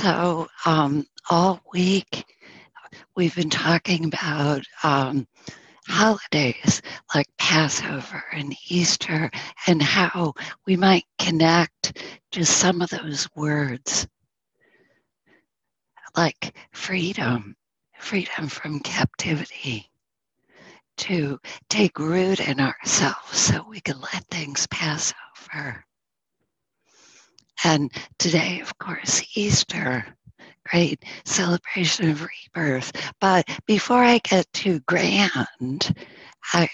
So, um, all week we've been talking about um, holidays like Passover and Easter and how we might connect to some of those words like freedom, freedom from captivity, to take root in ourselves so we can let things pass over. And today, of course, Easter, great celebration of rebirth. But before I get too grand, I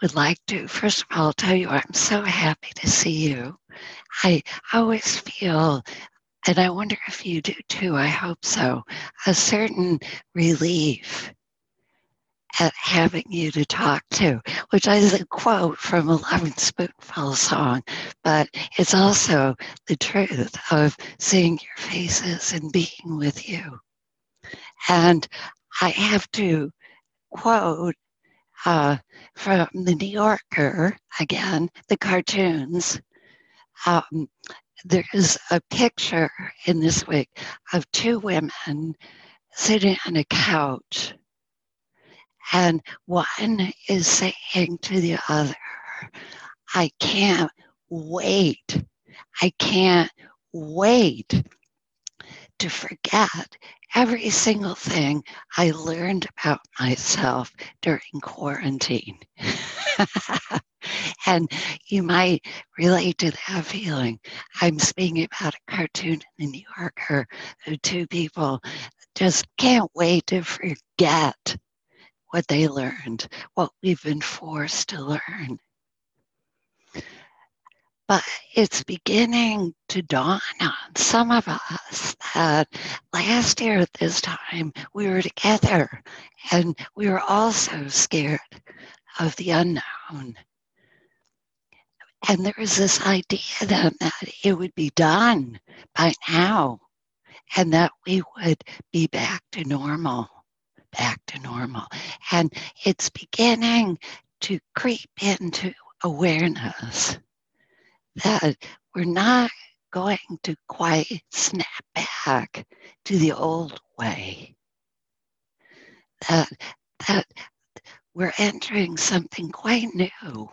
would like to, first of all, tell you I'm so happy to see you. I always feel, and I wonder if you do too, I hope so, a certain relief at having you to talk to, which is a quote from a Lovin' Spoonful song, but it's also the truth of seeing your faces and being with you. And I have to quote uh, from the New Yorker, again, the cartoons. Um, there's a picture in this week of two women sitting on a couch and one is saying to the other, I can't wait. I can't wait to forget every single thing I learned about myself during quarantine. and you might relate to that feeling. I'm speaking about a cartoon in the New Yorker of two people just can't wait to forget what they learned, what we've been forced to learn. But it's beginning to dawn on some of us that last year at this time we were together and we were also scared of the unknown. And there was this idea then that it would be done by now and that we would be back to normal back to normal. And it's beginning to creep into awareness that we're not going to quite snap back to the old way. That, that we're entering something quite new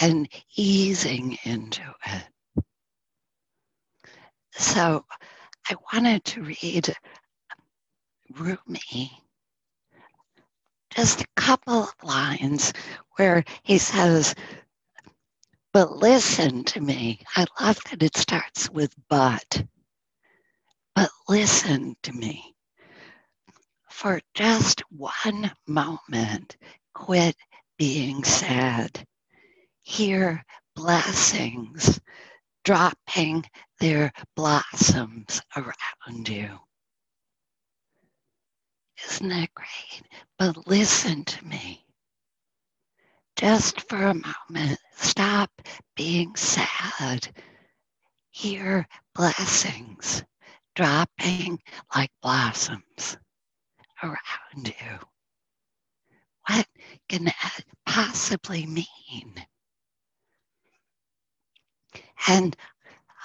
and easing into it. So I wanted to read Rumi just a couple of lines where he says, But listen to me. I love that it starts with but. But listen to me. For just one moment, quit being sad. Hear blessings dropping their blossoms around you. Isn't that great? But listen to me. Just for a moment, stop being sad. Hear blessings dropping like blossoms around you. What can that possibly mean? And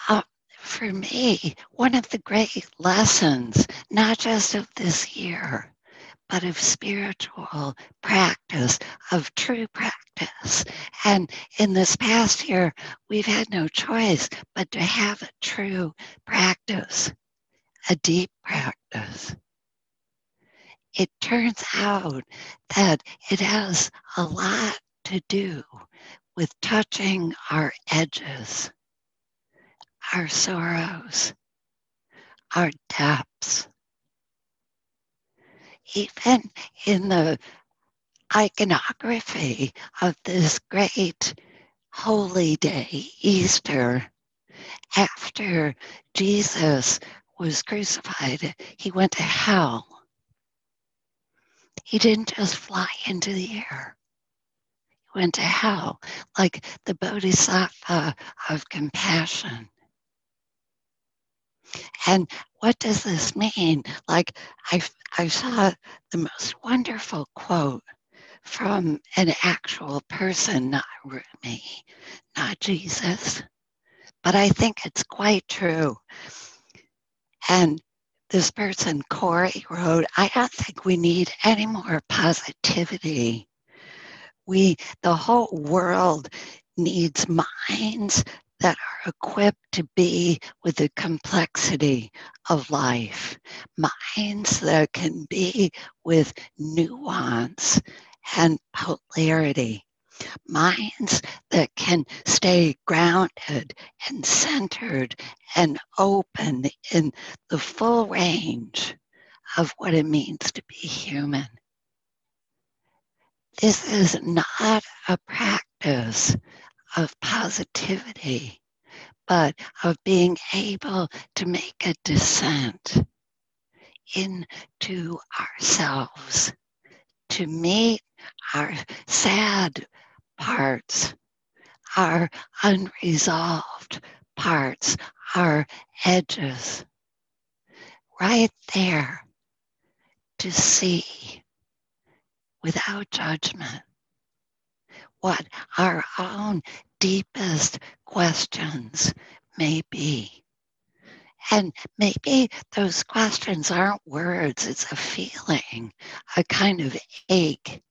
uh, for me, one of the great lessons, not just of this year, but of spiritual practice, of true practice. And in this past year, we've had no choice but to have a true practice, a deep practice. It turns out that it has a lot to do with touching our edges our sorrows, our depths. Even in the iconography of this great holy day, Easter, after Jesus was crucified, he went to hell. He didn't just fly into the air. He went to hell like the bodhisattva of compassion. And what does this mean? Like, I, I saw the most wonderful quote from an actual person, not me, not Jesus, but I think it's quite true. And this person, Corey, wrote, I don't think we need any more positivity. We, the whole world needs minds that are equipped to be with the complexity of life, minds that can be with nuance and polarity, minds that can stay grounded and centered and open in the full range of what it means to be human. This is not a practice of positivity, but of being able to make a descent into ourselves, to meet our sad parts, our unresolved parts, our edges, right there to see without judgment what our own deepest questions may be. And maybe those questions aren't words, it's a feeling, a kind of ache.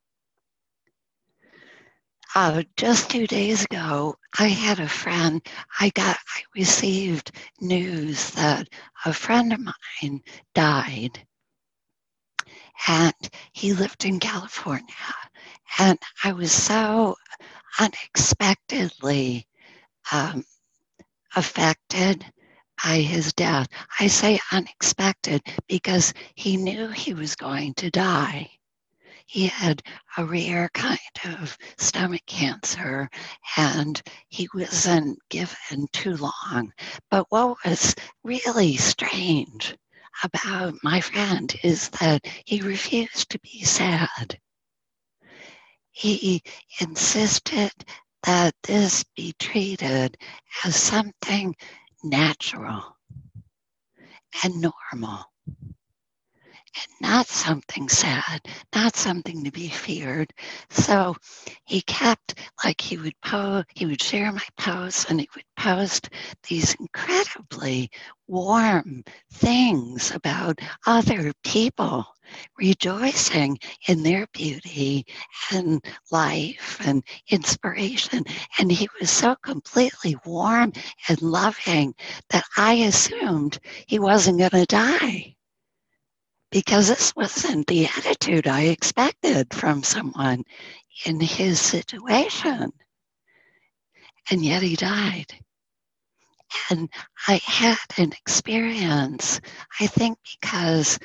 Uh, just two days ago, I had a friend, I got, I received news that a friend of mine died. And he lived in California. And I was so unexpectedly um, affected by his death. I say unexpected because he knew he was going to die. He had a rare kind of stomach cancer and he wasn't given too long. But what was really strange about my friend is that he refused to be sad. He insisted that this be treated as something natural and normal and not something sad, not something to be feared. So he kept like he would post, he would share my posts and he would post these incredibly warm things about other people rejoicing in their beauty and life and inspiration. And he was so completely warm and loving that I assumed he wasn't going to die because this wasn't the attitude I expected from someone in his situation. And yet he died. And I had an experience, I think, because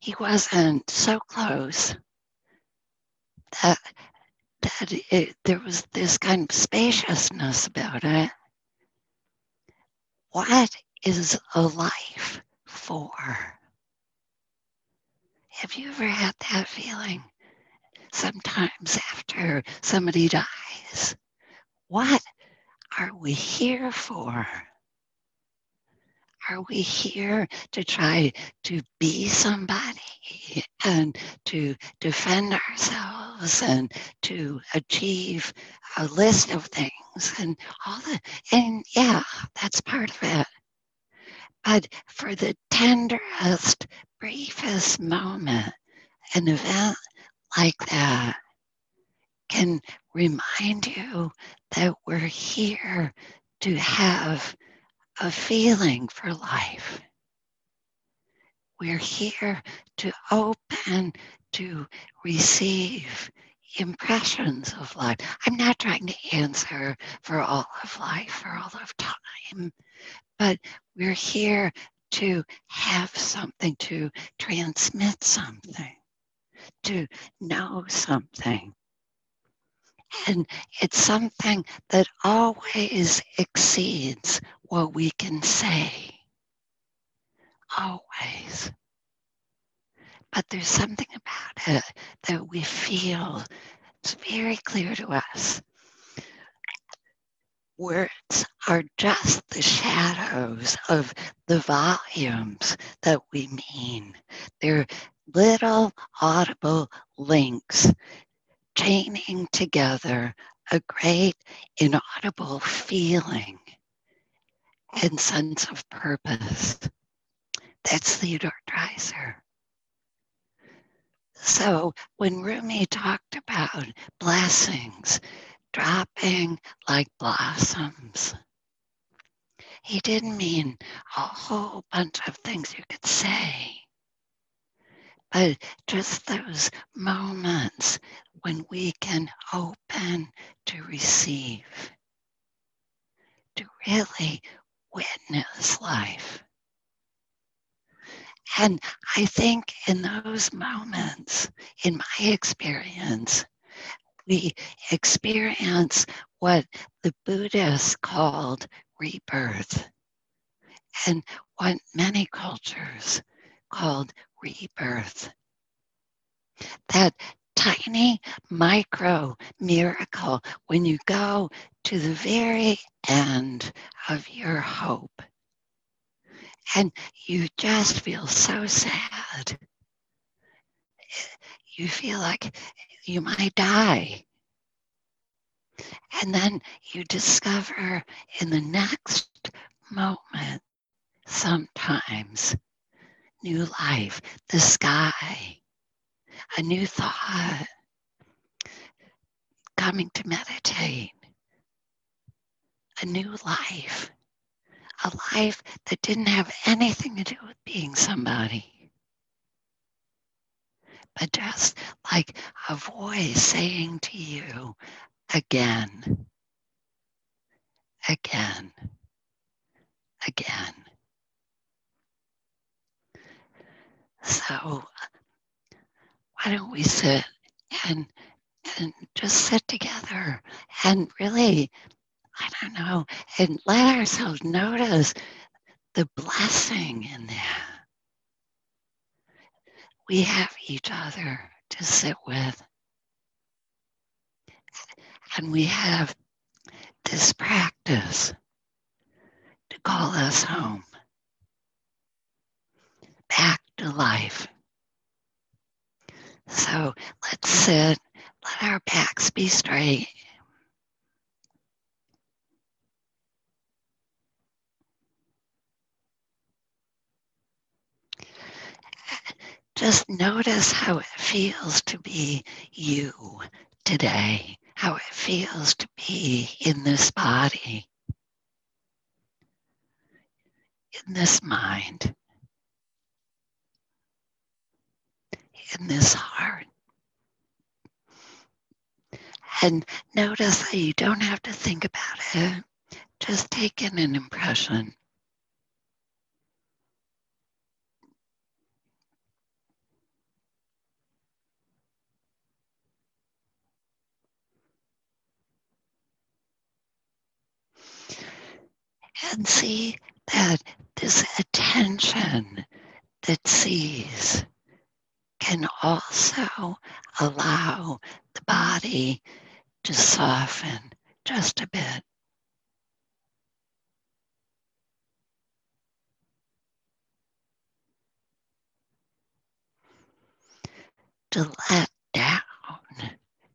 he wasn't so close that, that it, there was this kind of spaciousness about it. What is a life for? Have you ever had that feeling? Sometimes after somebody dies, what are we here for? Are we here to try to be somebody and to defend ourselves and to achieve a list of things and all that? And yeah, that's part of it. But for the tenderest, briefest moment, an event like that can remind you that we're here to have a feeling for life. We're here to open, to receive impressions of life. I'm not trying to answer for all of life, for all of time, but we're here to have something, to transmit something, to know something. And it's something that always exceeds what we can say. Always. But there's something about it that we feel, it's very clear to us words are just the shadows of the volumes that we mean. They're little audible links chaining together a great inaudible feeling and sense of purpose. That's Theodore Dreiser. So when Rumi talked about blessings dropping like blossoms, he didn't mean a whole bunch of things you could say, but just those moments when we can open to receive, to really witness life. And I think in those moments, in my experience, we experience what the Buddhists called rebirth and what many cultures called rebirth. That tiny micro miracle when you go to the very end of your hope and you just feel so sad. You feel like you might die. And then you discover in the next moment, sometimes, new life, the sky, a new thought, coming to meditate, a new life a life that didn't have anything to do with being somebody, but just like a voice saying to you again, again, again. So, why don't we sit and and just sit together and really I don't know, and let ourselves notice the blessing in that. We have each other to sit with. And we have this practice to call us home, back to life. So let's sit, let our backs be straight Just notice how it feels to be you today, how it feels to be in this body, in this mind, in this heart. And notice that you don't have to think about it, just take in an impression. And see that this attention that sees can also allow the body to soften just a bit. To let down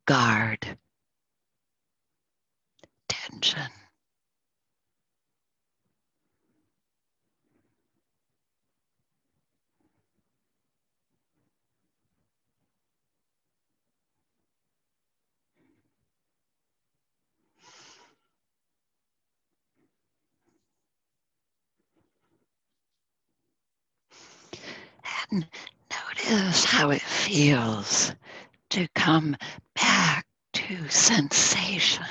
guard, tension. And notice how it feels to come back to sensation.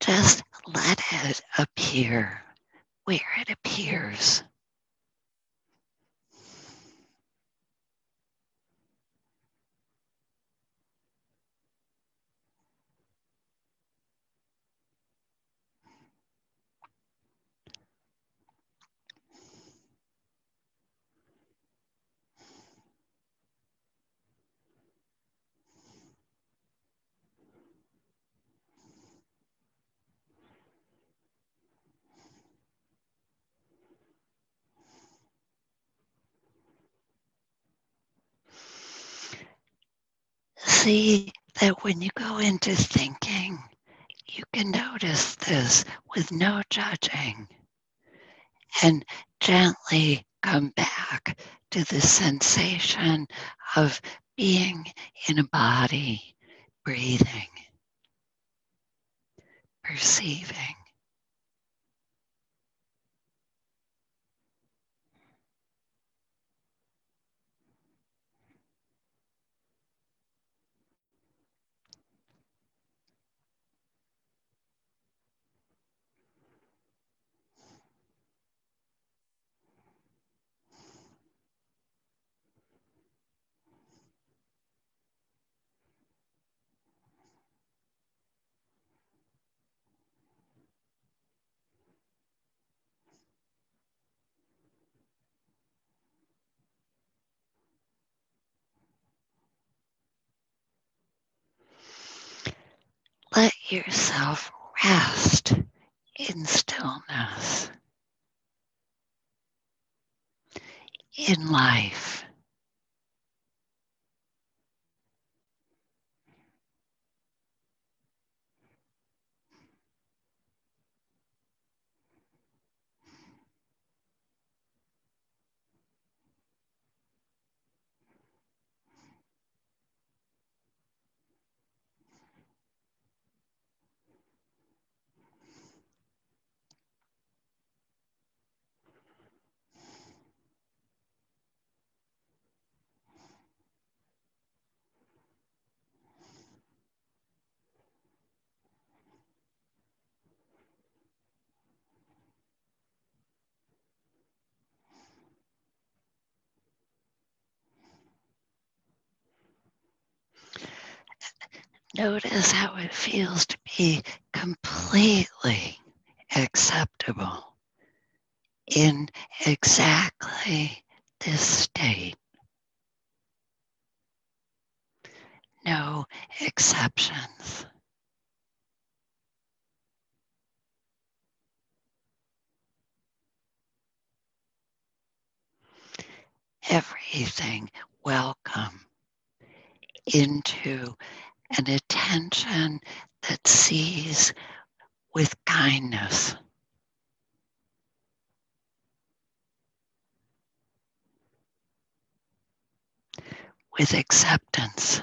Just let it appear where it appears. See that when you go into thinking, you can notice this with no judging and gently come back to the sensation of being in a body, breathing, perceiving. Let yourself rest in stillness, in life. Notice how it feels to be completely acceptable in exactly this state. No exceptions. Everything welcome into an attention that sees with kindness. With acceptance.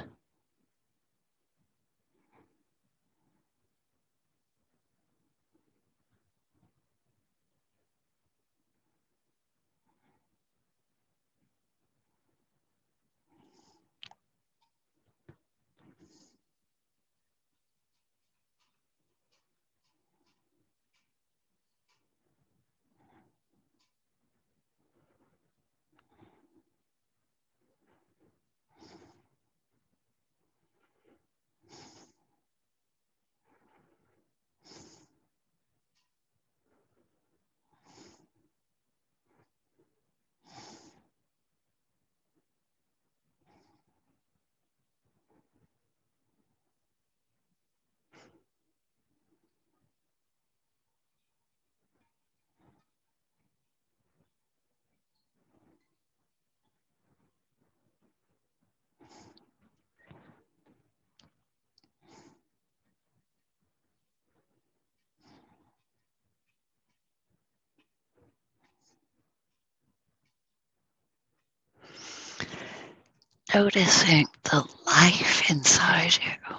Noticing the life inside you,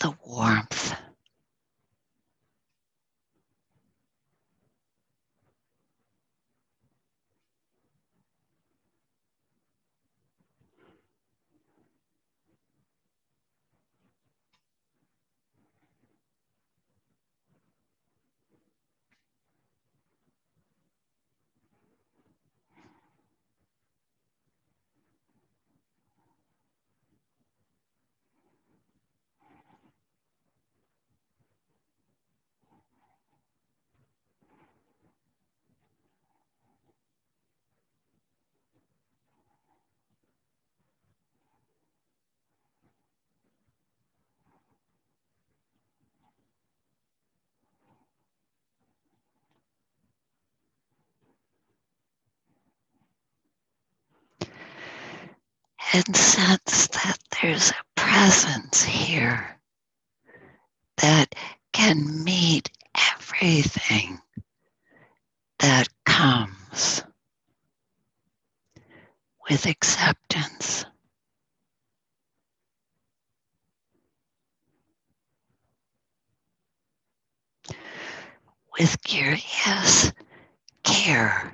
the warmth. And sense that there's a presence here that can meet everything that comes with acceptance. With curious care.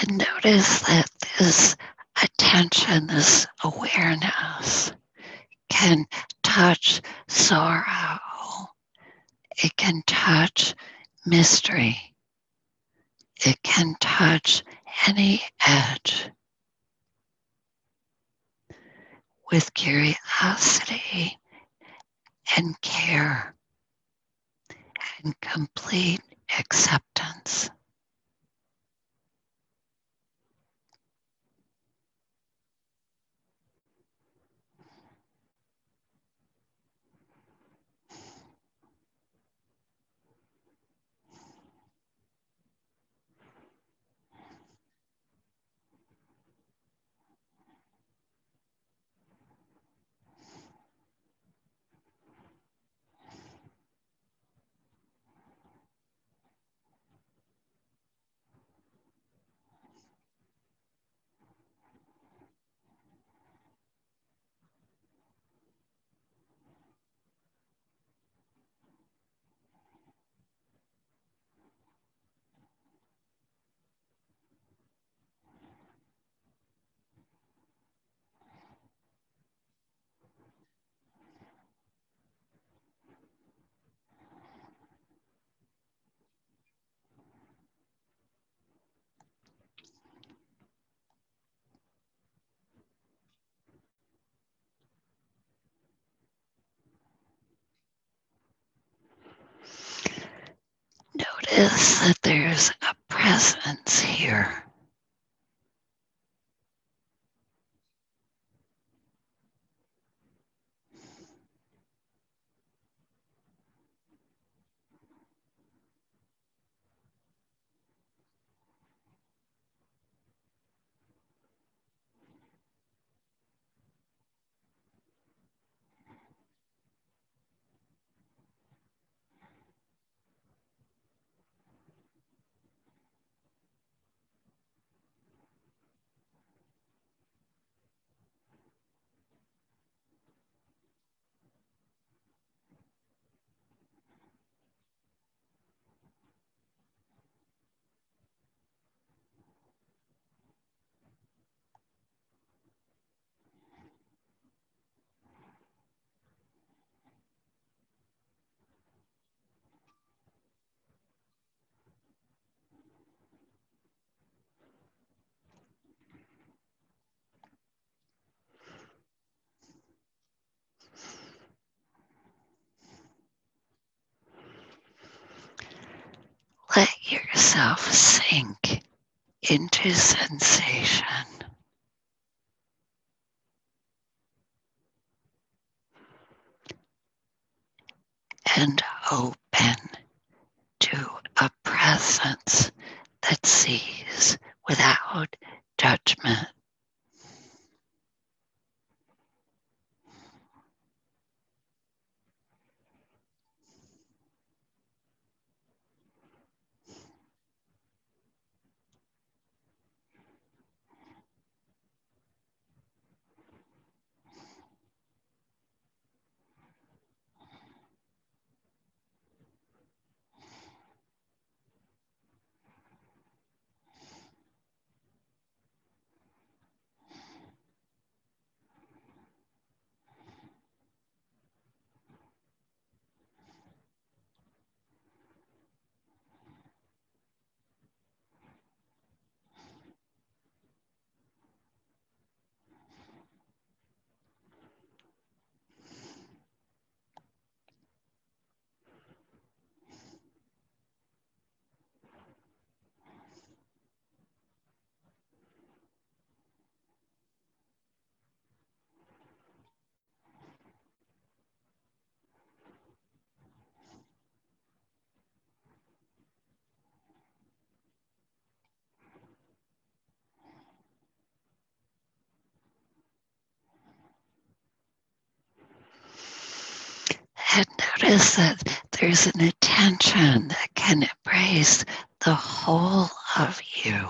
And notice that this attention, this awareness can touch sorrow. It can touch mystery. It can touch any edge with curiosity and care and complete acceptance. That there's a presence here. Let yourself sink into sensation. And open to a presence that sees without judgment. Notice that there's an attention that can embrace the whole of you.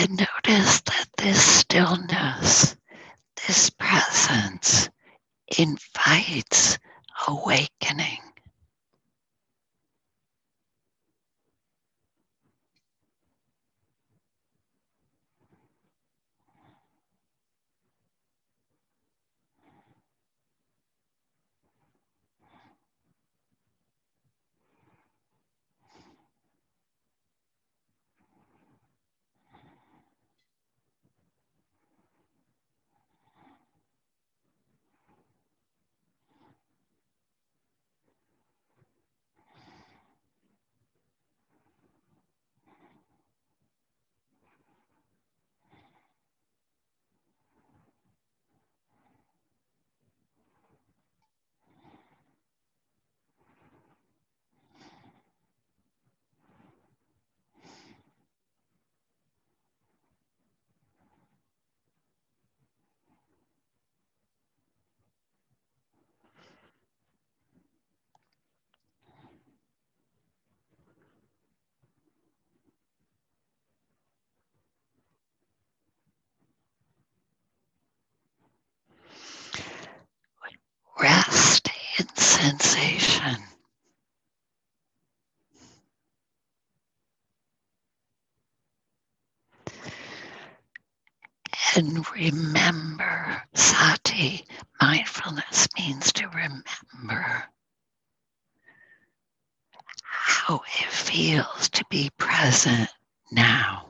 And notice that this stillness, this presence invites awakening. Rest in sensation. and remember. Sati, mindfulness means to remember how it feels to be present now.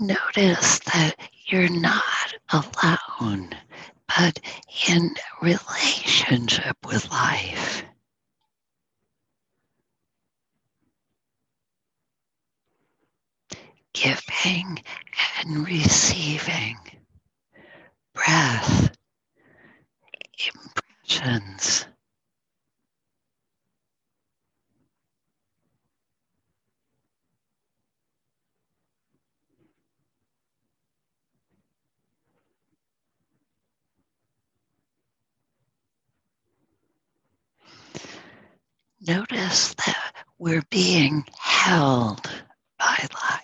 Notice that you're not alone, but in relationship with life. Giving and receiving breath, impressions. Notice that we're being held by life.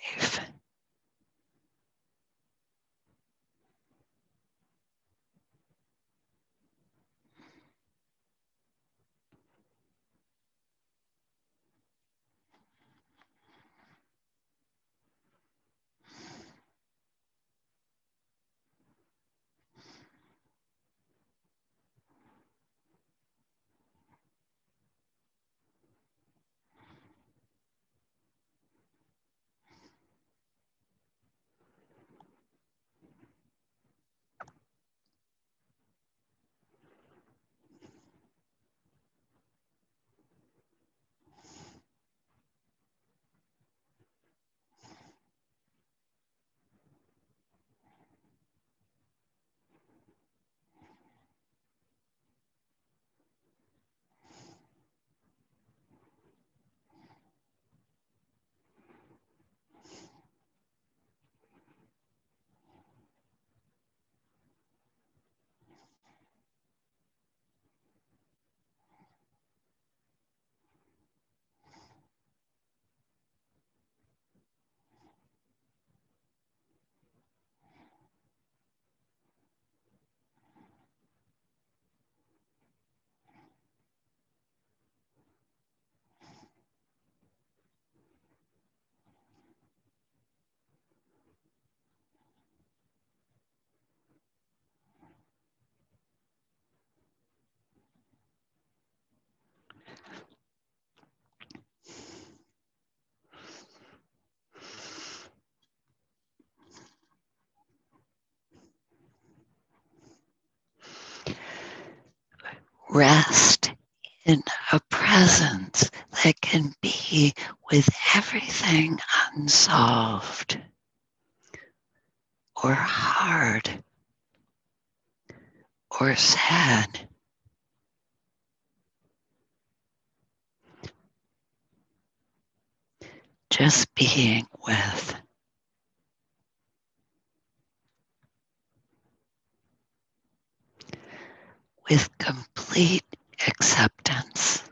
Rest in a presence that can be with everything unsolved or hard or sad. Just being with. With complete acceptance.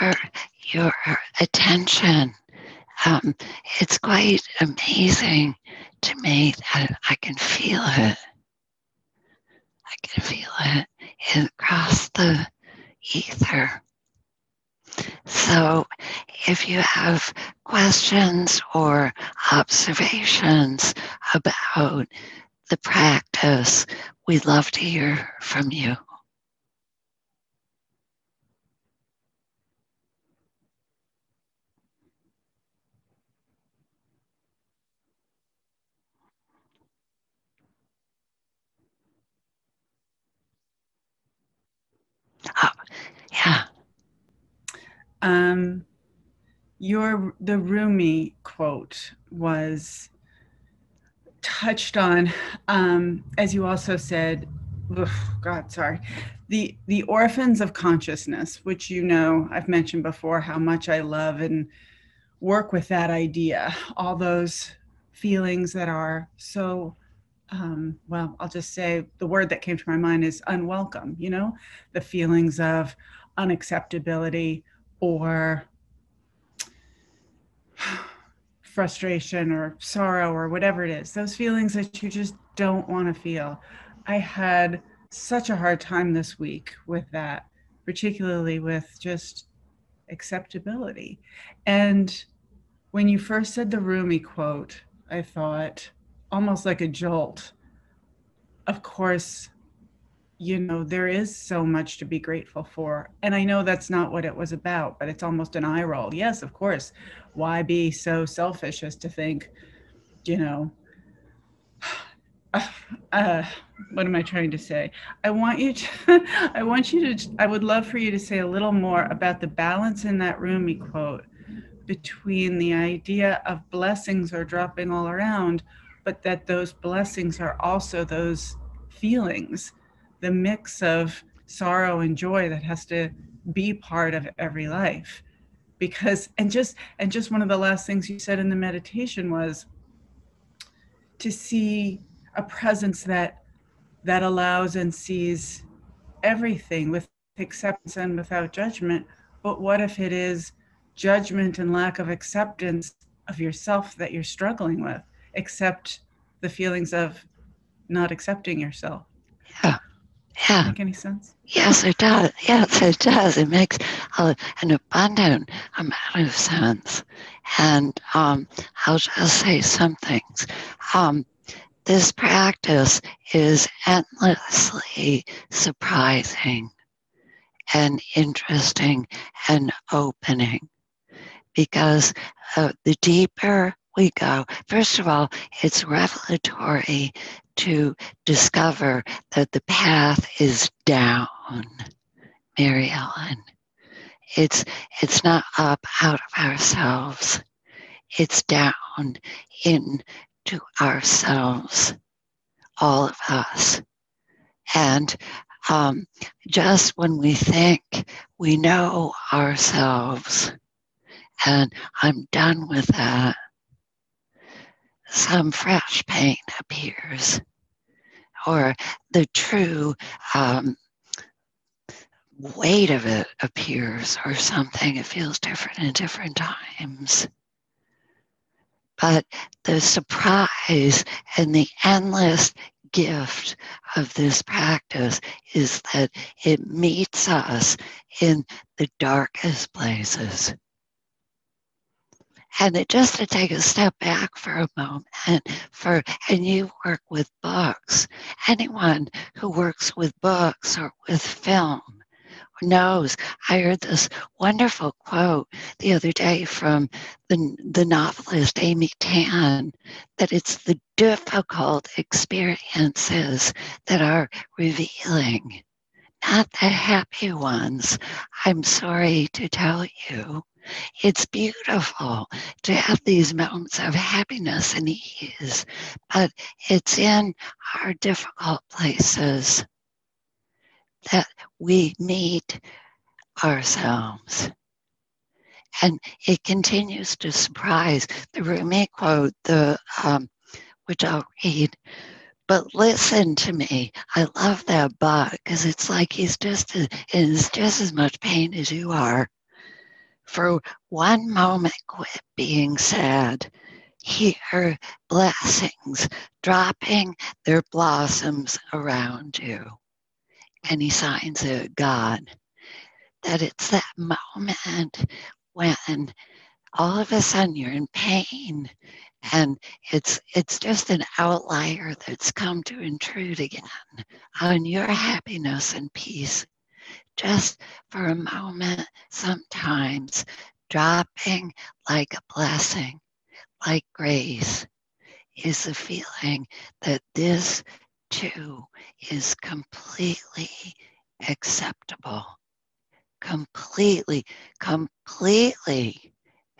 For your attention. Um, it's quite amazing to me that I can feel it. I can feel it across the ether. So, if you have questions or observations about the practice, we'd love to hear from you. Oh, yeah. Um, your the Rumi quote was touched on, um, as you also said. Ugh, God, sorry. The the orphans of consciousness, which you know I've mentioned before, how much I love and work with that idea. All those feelings that are so um, well, I'll just say the word that came to my mind is unwelcome, you know, the feelings of unacceptability or frustration or sorrow or whatever it is, those feelings that you just don't want to feel. I had such a hard time this week with that, particularly with just acceptability. And when you first said the Rumi quote, I thought, almost like a jolt. Of course, you know, there is so much to be grateful for. And I know that's not what it was about, but it's almost an eye roll. Yes, of course. Why be so selfish as to think, you know, uh, what am I trying to say? I want you to, I want you to, I would love for you to say a little more about the balance in that Rumi quote between the idea of blessings are dropping all around but that those blessings are also those feelings, the mix of sorrow and joy that has to be part of every life. Because and just and just one of the last things you said in the meditation was to see a presence that that allows and sees everything with acceptance and without judgment. But what if it is judgment and lack of acceptance of yourself that you're struggling with? Accept the feelings of not accepting yourself. Yeah. Yeah. Make any sense? Yes, it does. Yes, it does. It makes an abundant amount of sense. And um, I'll just say some things. Um, this practice is endlessly surprising and interesting and opening because uh, the deeper we go. First of all, it's revelatory to discover that the path is down, Mary Ellen. It's it's not up out of ourselves. It's down into ourselves, all of us. And um, just when we think we know ourselves, and I'm done with that, some fresh pain appears, or the true um, weight of it appears, or something. It feels different in different times. But the surprise and the endless gift of this practice is that it meets us in the darkest places and it, just to take a step back for a moment for and you work with books. Anyone who works with books or with film knows i heard this wonderful quote the other day from the, the novelist amy tan that it's the difficult experiences that are revealing not the happy ones. I'm sorry to tell you it's beautiful to have these moments of happiness and ease, but it's in our difficult places that we meet ourselves. And it continues to surprise. The Rumi quote, the um, which I'll read, but listen to me. I love that bug because it's like he's just as, just as much pain as you are for one moment quit being sad. Hear blessings dropping their blossoms around you. And he signs it God. That it's that moment when all of a sudden you're in pain and it's it's just an outlier that's come to intrude again on your happiness and peace just for a moment sometimes dropping like a blessing like grace is the feeling that this too is completely acceptable completely completely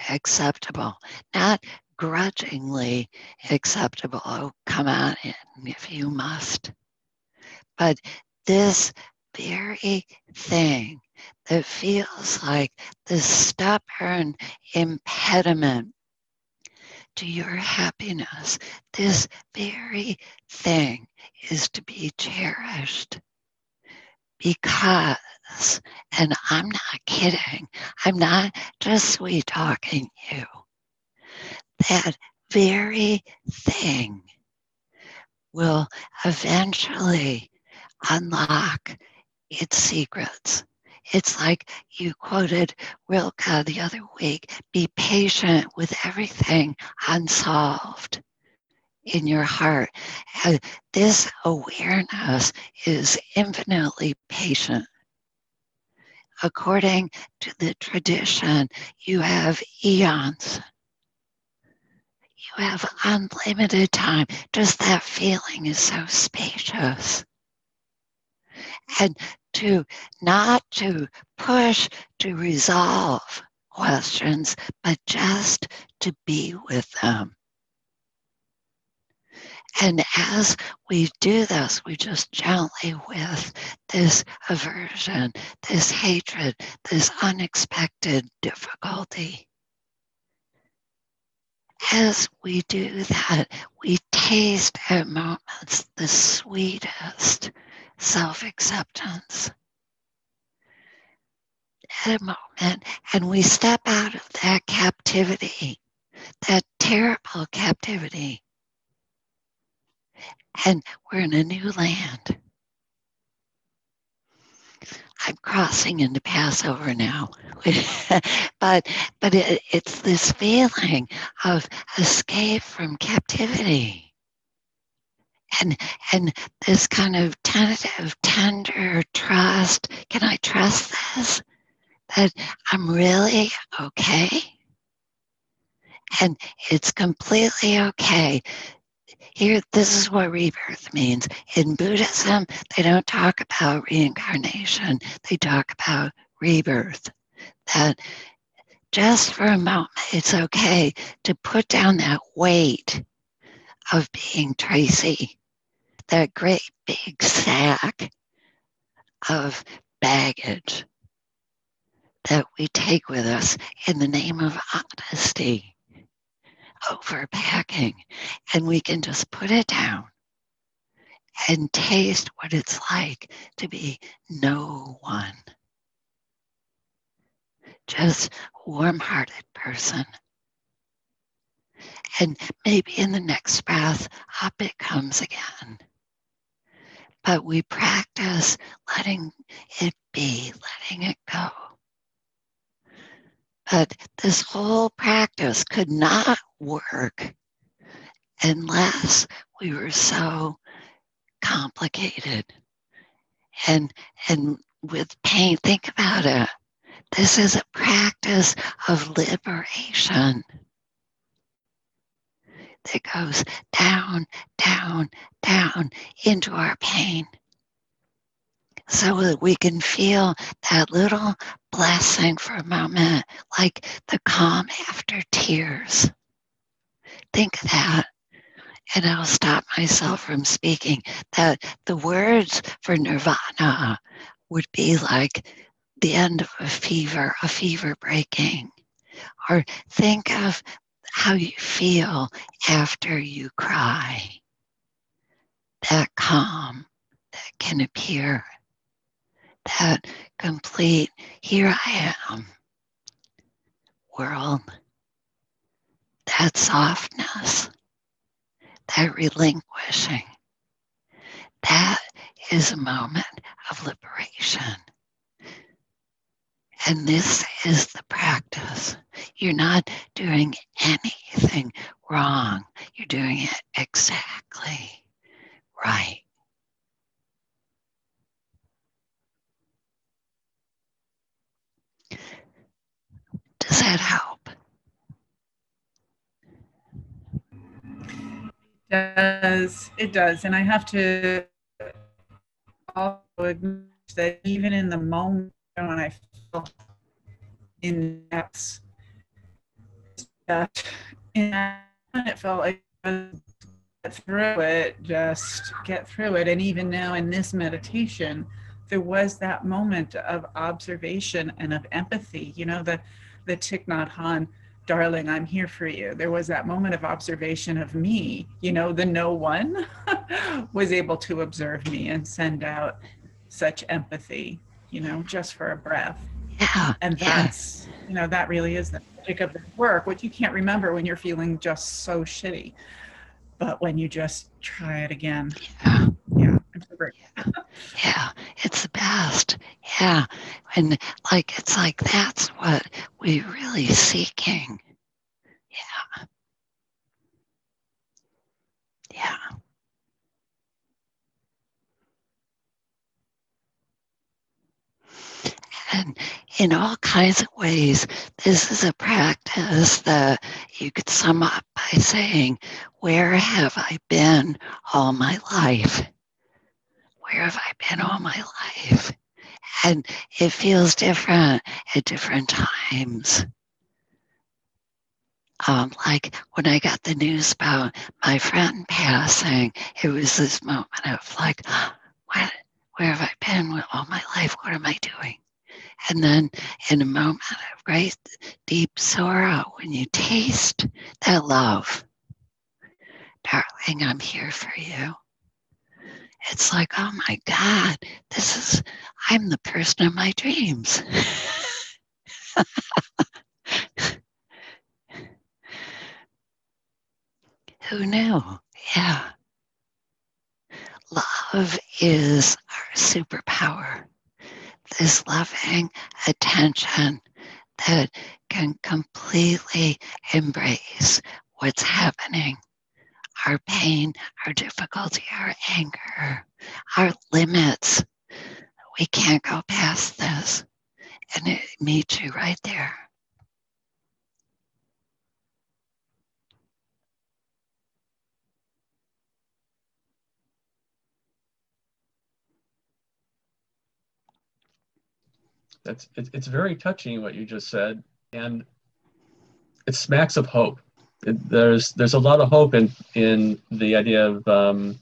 acceptable not grudgingly acceptable. Oh, come on in if you must. But this very thing that feels like the stubborn impediment to your happiness, this very thing is to be cherished because, and I'm not kidding, I'm not just sweet talking you that very thing will eventually unlock its secrets. It's like you quoted Rilke the other week be patient with everything unsolved in your heart. This awareness is infinitely patient. According to the tradition, you have eons you have unlimited time. Just that feeling is so spacious. And to not to push to resolve questions, but just to be with them. And as we do this, we just gently with this aversion, this hatred, this unexpected difficulty as we do that, we taste at moments the sweetest self acceptance. At a moment, and we step out of that captivity, that terrible captivity, and we're in a new land. I'm crossing into Passover now, but but it, it's this feeling of escape from captivity, and and this kind of tentative, tender trust. Can I trust this? That I'm really okay, and it's completely okay here, this is what rebirth means. In Buddhism, they don't talk about reincarnation, they talk about rebirth. That just for a moment, it's okay to put down that weight of being Tracy, that great big sack of baggage that we take with us in the name of honesty overpacking and we can just put it down and taste what it's like to be no one. Just warm hearted person. And maybe in the next breath, up it comes again. But we practice letting it be, letting it go. But this whole practice could not work unless we were so complicated. And and with pain think about it. This is a practice of liberation that goes down down down into our pain so that we can feel that little blessing for a moment, like the calm after tears. Think of that. And I'll stop myself from speaking that the words for nirvana would be like the end of a fever, a fever breaking. Or think of how you feel after you cry. That calm that can appear that complete, here I am. world, that softness, that relinquishing, that is a moment of liberation. And this is the practice. You're not doing anything wrong. You're doing it exactly right. Does that help? It does. It does. And I have to also acknowledge that even in the moment when I in depths, that and it felt like get through it, just get through it. And even now in this meditation, there was that moment of observation and of empathy. You know, the the Thich Nhat darling, I'm here for you. There was that moment of observation of me. You know, the no one was able to observe me and send out such empathy. You know, just for a breath. Yeah. And that's, yeah. you know, that really is the magic of the work, what you can't remember when you're feeling just so shitty. But when you just try it again. Yeah. Yeah. Yeah. yeah. It's the best. Yeah. And like, it's like that's what we're really seeking. And in all kinds of ways, this is a practice that you could sum up by saying, Where have I been all my life? Where have I been all my life? And it feels different at different times. Um, like when I got the news about my friend passing, it was this moment of like, what, where have I been all my life? What am I doing? And then in a moment of great deep sorrow, when you taste that love, darling, I'm here for you. It's like, oh my God, this is, I'm the person of my dreams. Who knew? Yeah. Love is our superpower this loving attention that can completely embrace what's happening our pain, our difficulty, our anger, our limits. We can't go past this. And it meets you right there. That's it's, it's very touching what you just said, and it smacks of hope. It, there's there's a lot of hope in in the idea of um,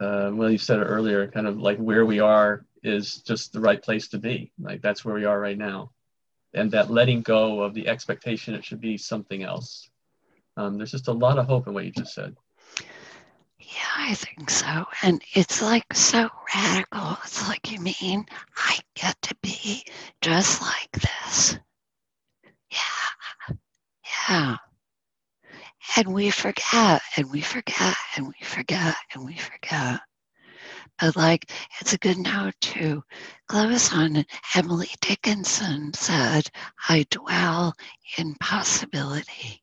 uh, well, you said it earlier, kind of like where we are is just the right place to be. Like that's where we are right now, and that letting go of the expectation it should be something else. Um, there's just a lot of hope in what you just said. Yeah, I think so. And it's like so radical. It's like, you mean I get to be just like this? Yeah, yeah. And we forget, and we forget, and we forget, and we forget. But like, it's a good note to close on. Emily Dickinson said, I dwell in possibility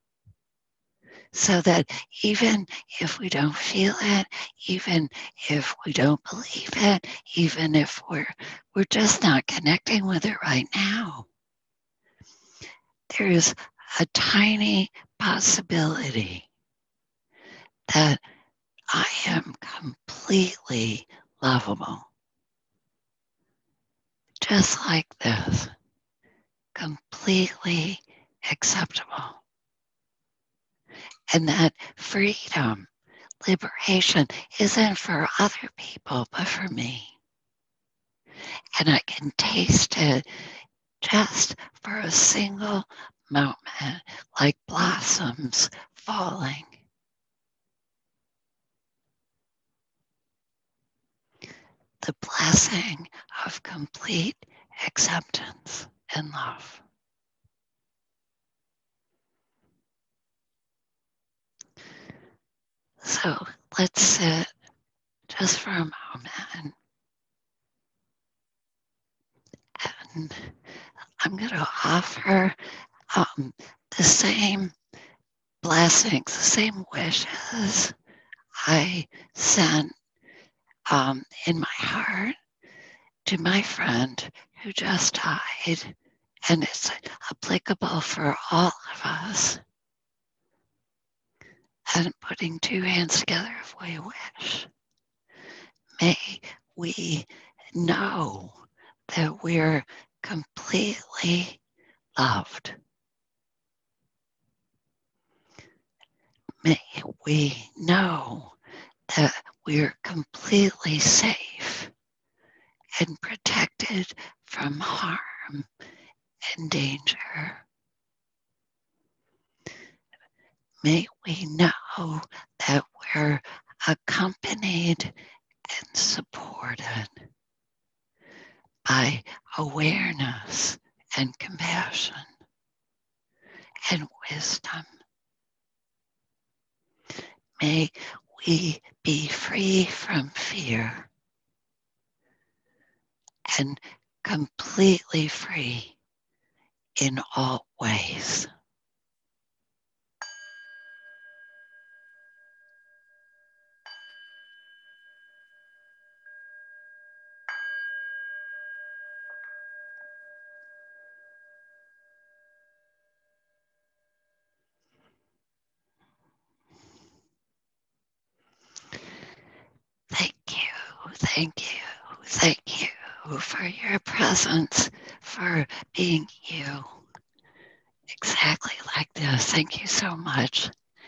so that even if we don't feel it, even if we don't believe it, even if we're we're just not connecting with it right now, there is a tiny possibility that I am completely lovable. Just like this, completely acceptable and that freedom, liberation isn't for other people, but for me. And I can taste it just for a single moment, like blossoms falling. The blessing of complete acceptance and love. So let's sit just for a moment. And I'm going to offer um, the same blessings, the same wishes I sent um, in my heart to my friend who just died. And it's applicable for all of us. And putting two hands together if we wish. May we know that we're completely loved. May we know that we're completely safe and protected from harm and danger. May we know that we're accompanied and supported by awareness and compassion and wisdom. May we be free from fear and completely free in all ways. Thank you, thank you, thank you for your presence, for being you exactly like this. Thank you so much.